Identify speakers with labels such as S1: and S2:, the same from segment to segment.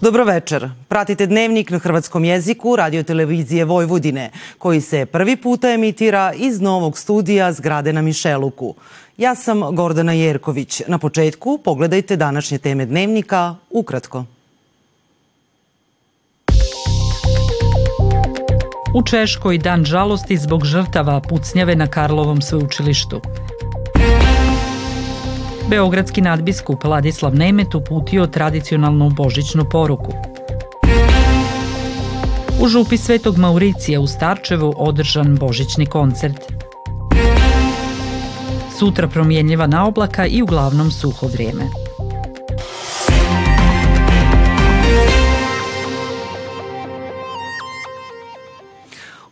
S1: Dobro večer. Pratite dnevnik na hrvatskom jeziku radio televizije Vojvodine, koji se prvi puta emitira iz novog studija zgrade na Mišeluku. Ja sam Gordana Jerković. Na početku pogledajte današnje teme dnevnika ukratko.
S2: U Češkoj dan žalosti zbog žrtava pucnjave na Karlovom sveučilištu. Beogradski nadbiskup Ladislav Nemet uputio tradicionalnu božićnu poruku. U župi Svetog Mauricija u Starčevu održan božićni koncert. Sutra promjenljiva na oblaka i uglavnom suho vrijeme.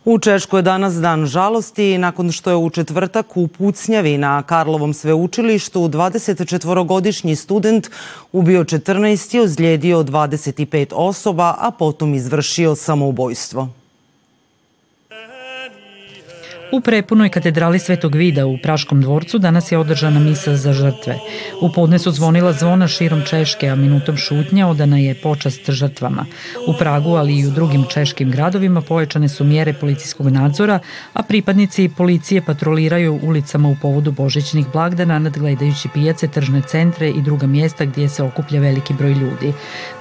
S1: U Češkoj je danas dan žalosti nakon što je u četvrtak u Pucnjavi na Karlovom sveučilištu 24-godišnji student ubio 14 i ozlijedio 25 osoba, a potom izvršio samoubojstvo.
S2: U prepunoj katedrali Svetog Vida u Praškom dvorcu danas je održana misa za žrtve. U podne su zvonila zvona širom Češke, a minutom šutnja odana je počast žrtvama. U Pragu, ali i u drugim češkim gradovima povećane su mjere policijskog nadzora, a pripadnici policije patroliraju ulicama u povodu božićnih blagdana nadgledajući pijace, tržne centre i druga mjesta gdje se okuplja veliki broj ljudi.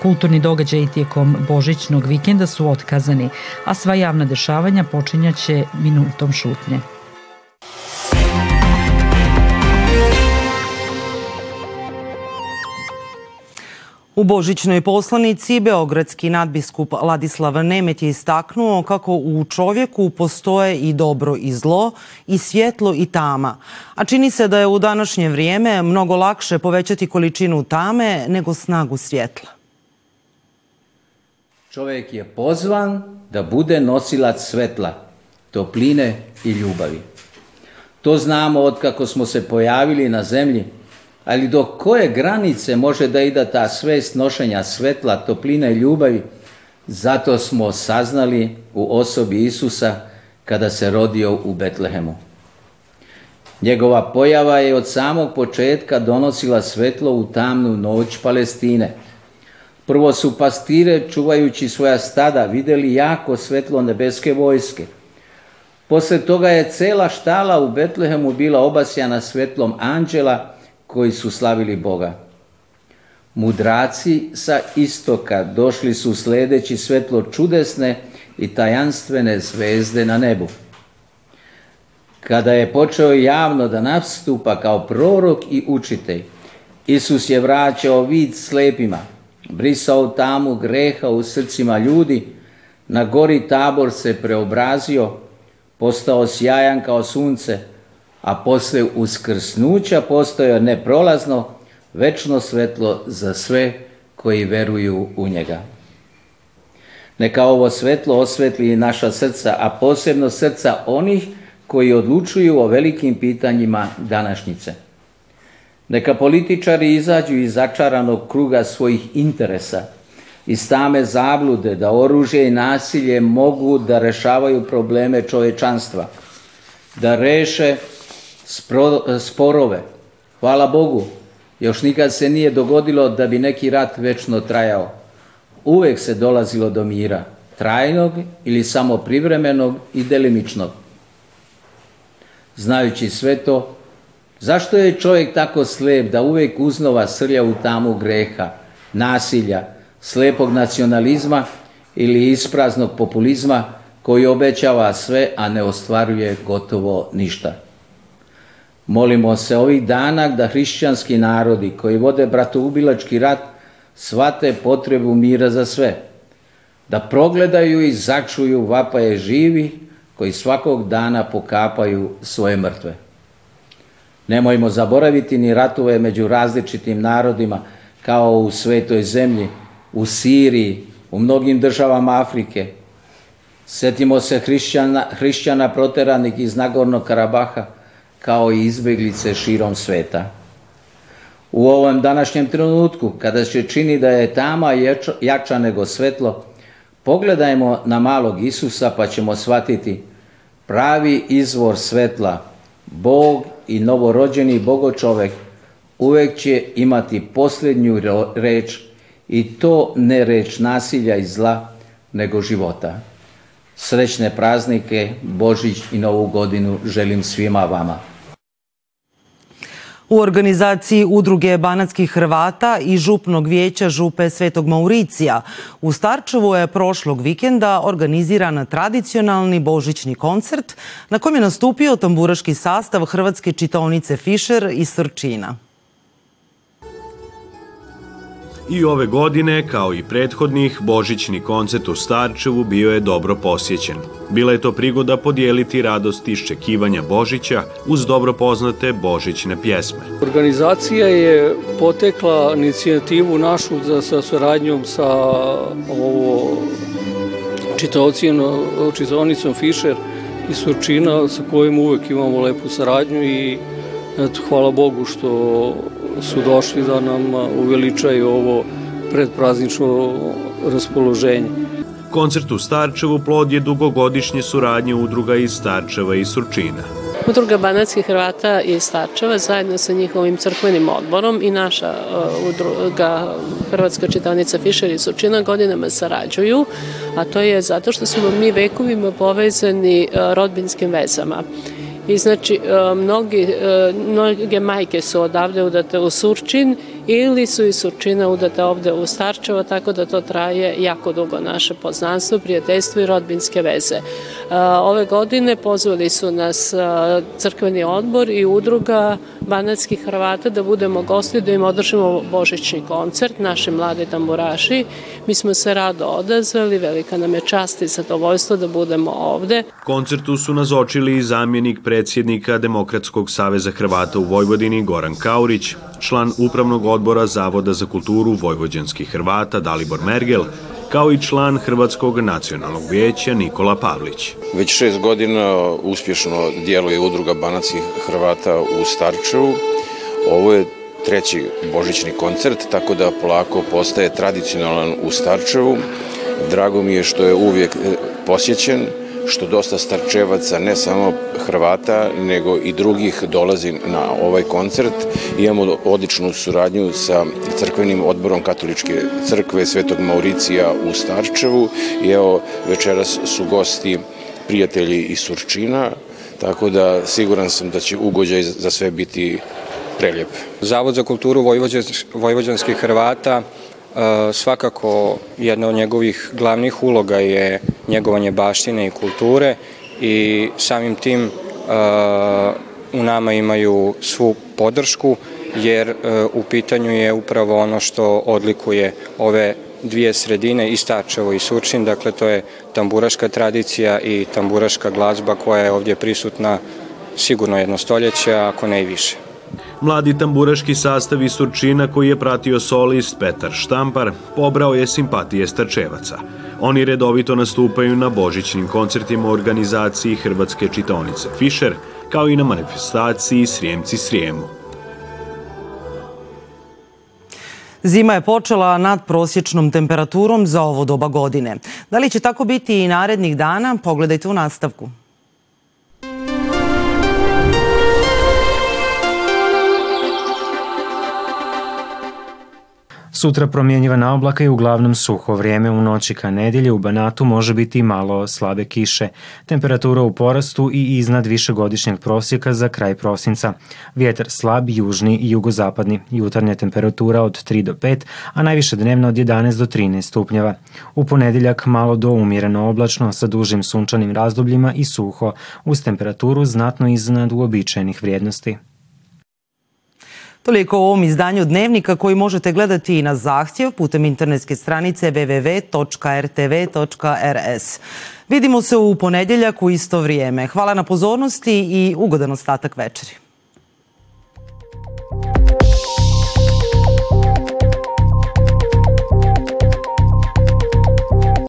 S2: Kulturni događaji tijekom božićnog vikenda su otkazani, a sva javna dešavanja počinjaće minutom šutnja šutnje.
S1: U Božićnoj poslanici Beogradski nadbiskup Ladislav Nemet je istaknuo kako u čovjeku postoje i dobro i zlo, i svjetlo i tama. A čini se da je u današnje vrijeme mnogo lakše povećati količinu tame nego snagu svjetla.
S3: Čovjek je pozvan da bude nosilac svetla, topline i ljubavi. To znamo od kako smo se pojavili na zemlji, ali do koje granice može da ida ta svest nošenja svetla, topline i ljubavi, zato smo saznali u osobi Isusa kada se rodio u Betlehemu. Njegova pojava je od samog početka donosila svetlo u tamnu noć Palestine. Prvo su pastire, čuvajući svoja stada, vidjeli jako svetlo nebeske vojske – Posle toga je cela štala u Betlehemu bila obasjana svetlom anđela koji su slavili Boga. Mudraci sa istoka došli su sledeći svetlo čudesne i tajanstvene zvezde na nebu. Kada je počeo javno da nastupa kao prorok i učitelj, Isus je vraćao vid slepima, brisao tamu greha u srcima ljudi, na gori tabor se preobrazio, postao sjajan kao sunce, a posle uskrsnuća postoje neprolazno, večno svetlo za sve koji veruju u njega. Neka ovo svetlo osvetli naša srca, a posebno srca onih koji odlučuju o velikim pitanjima današnjice. Neka političari izađu iz začaranog kruga svojih interesa – i stame zablude da oružje i nasilje mogu da rešavaju probleme čovečanstva, da reše sporove. Hvala Bogu, još nikad se nije dogodilo da bi neki rat večno trajao. Uvek se dolazilo do mira, trajnog ili samo privremenog i delimičnog. Znajući sve to, zašto je čovjek tako slep da uvek uznova srlja u tamu greha, nasilja, slepog nacionalizma ili ispraznog populizma koji obećava sve, a ne ostvaruje gotovo ništa. Molimo se ovih dana da hrišćanski narodi koji vode bratoubilački rat svate potrebu mira za sve, da progledaju i začuju vapaje živi koji svakog dana pokapaju svoje mrtve. Nemojmo zaboraviti ni ratove među različitim narodima kao u svetoj zemlji, u Siriji, u mnogim državama Afrike. Setimo se hrišćana, hrišćana proteranih iz Nagornog Karabaha, kao i izbeglice širom sveta. U ovom današnjem trenutku, kada se čini da je tama jača nego svetlo, pogledajmo na malog Isusa pa ćemo shvatiti pravi izvor svetla, Bog i novorođeni bogočovek uvek će imati posljednju reč i to ne reč nasilja i zla, nego života. Srećne praznike, Božić i Novu godinu želim svima vama.
S1: U organizaciji Udruge Banatskih Hrvata i Župnog vijeća Župe Svetog Mauricija u Starčevu je prošlog vikenda organiziran tradicionalni božićni koncert na kojem je nastupio tamburaški sastav Hrvatske čitaonice Fischer iz Srčina.
S4: I ove godine, kao i prethodnih, Božićni koncert u Starčevu bio je dobro posjećen. Bila je to prigoda podijeliti radost iščekivanja Božića uz dobro poznate Božićne pjesme.
S5: Organizacija je potekla inicijativu našu za, sa saradnjom sa ovo čitaonicom Fischer i Surčina sa kojim uvek imamo lepu saradnju i eto, hvala Bogu što su došli da nam uveličaju ovo predpraznično raspoloženje.
S4: Koncert u Starčevu plod je dugogodišnje suradnje udruga iz Starčeva i Surčina.
S6: Udruga Banatskih Hrvata iz Starčeva zajedno sa njihovim crkvenim odborom i naša udruga Hrvatska čitaonica Fišer i Surčina godinama sarađuju, a to je zato što smo mi vekovima povezani rodbinskim vezama. I znači, e, mnogi, e, mnoge majke su odavde udate u Surčin ili su iz Surčina udate ovde u Starčevo, tako da to traje jako dugo naše poznanstvo, prijateljstvo i rodbinske veze. E, ove godine pozvali su nas crkveni odbor i udruga banatskih Hrvata da budemo gosti, da im održimo božićni koncert, naši mladi tamburaši. Mi smo se rado odazvali, velika nam je čast i zadovoljstvo da budemo ovde.
S4: Koncertu su nazočili i zamjenik predsjednika Demokratskog saveza Hrvata u Vojvodini Goran Kaurić, član Upravnog odbora Zavoda za kulturu Vojvođanskih Hrvata Dalibor Mergel, kao i član Hrvatskog nacionalnog vijeća Nikola Pavlić.
S7: Već šest godina uspješno djeluje udruga Banatskih Hrvata u Starčevu. Ovo je treći božićni koncert, tako da polako postaje tradicionalan u Starčevu. Drago mi je što je uvijek e, posjećen, što dosta starčevaca, ne samo Hrvata, nego i drugih dolazi na ovaj koncert. Imamo odličnu suradnju sa crkvenim odborom Katoličke crkve Svetog Mauricija u Starčevu i evo večeras su gosti prijatelji iz Surčina, tako da siguran sam da će ugođaj za sve biti prelijep.
S8: Zavod za kulturu vojvođanskih Hrvata E, svakako jedna od njegovih glavnih uloga je njegovanje baštine i kulture i samim tim e, u nama imaju svu podršku jer e, u pitanju je upravo ono što odlikuje ove dvije sredine i Starčevo i Surčin, dakle to je tamburaška tradicija i tamburaška glazba koja je ovdje prisutna sigurno jedno stoljeće, ako ne i više.
S4: Mladi tamburaški sastav iz Surčina koji je pratio solist Petar Štampar pobrao je simpatije starčevaca. Oni redovito nastupaju na božićnim koncertima organizaciji Hrvatske čitonice Fischer, kao i na manifestaciji Srijemci Srijemu.
S1: Zima je počela nad prosječnom temperaturom za ovo doba godine. Da li će tako biti i narednih dana? Pogledajte u nastavku.
S9: Sutra promjenjiva oblaka i uglavnom suho vrijeme u noći ka nedjelje u Banatu može biti malo slabe kiše. Temperatura u porastu i iznad višegodišnjeg prosjeka za kraj prosinca. Vjetar slab, južni i jugozapadni. Jutarnja temperatura od 3 do 5, a najviše dnevno od 11 do 13 stupnjeva. U ponedjeljak malo do umjereno oblačno sa dužim sunčanim razdobljima i suho, uz temperaturu znatno iznad uobičajenih vrijednosti.
S1: Toliko u ovom izdanju Dnevnika koji možete gledati i na zahtjev putem internetske stranice www.rtv.rs. Vidimo se u ponedjeljak u isto vrijeme. Hvala na pozornosti i ugodan ostatak večeri.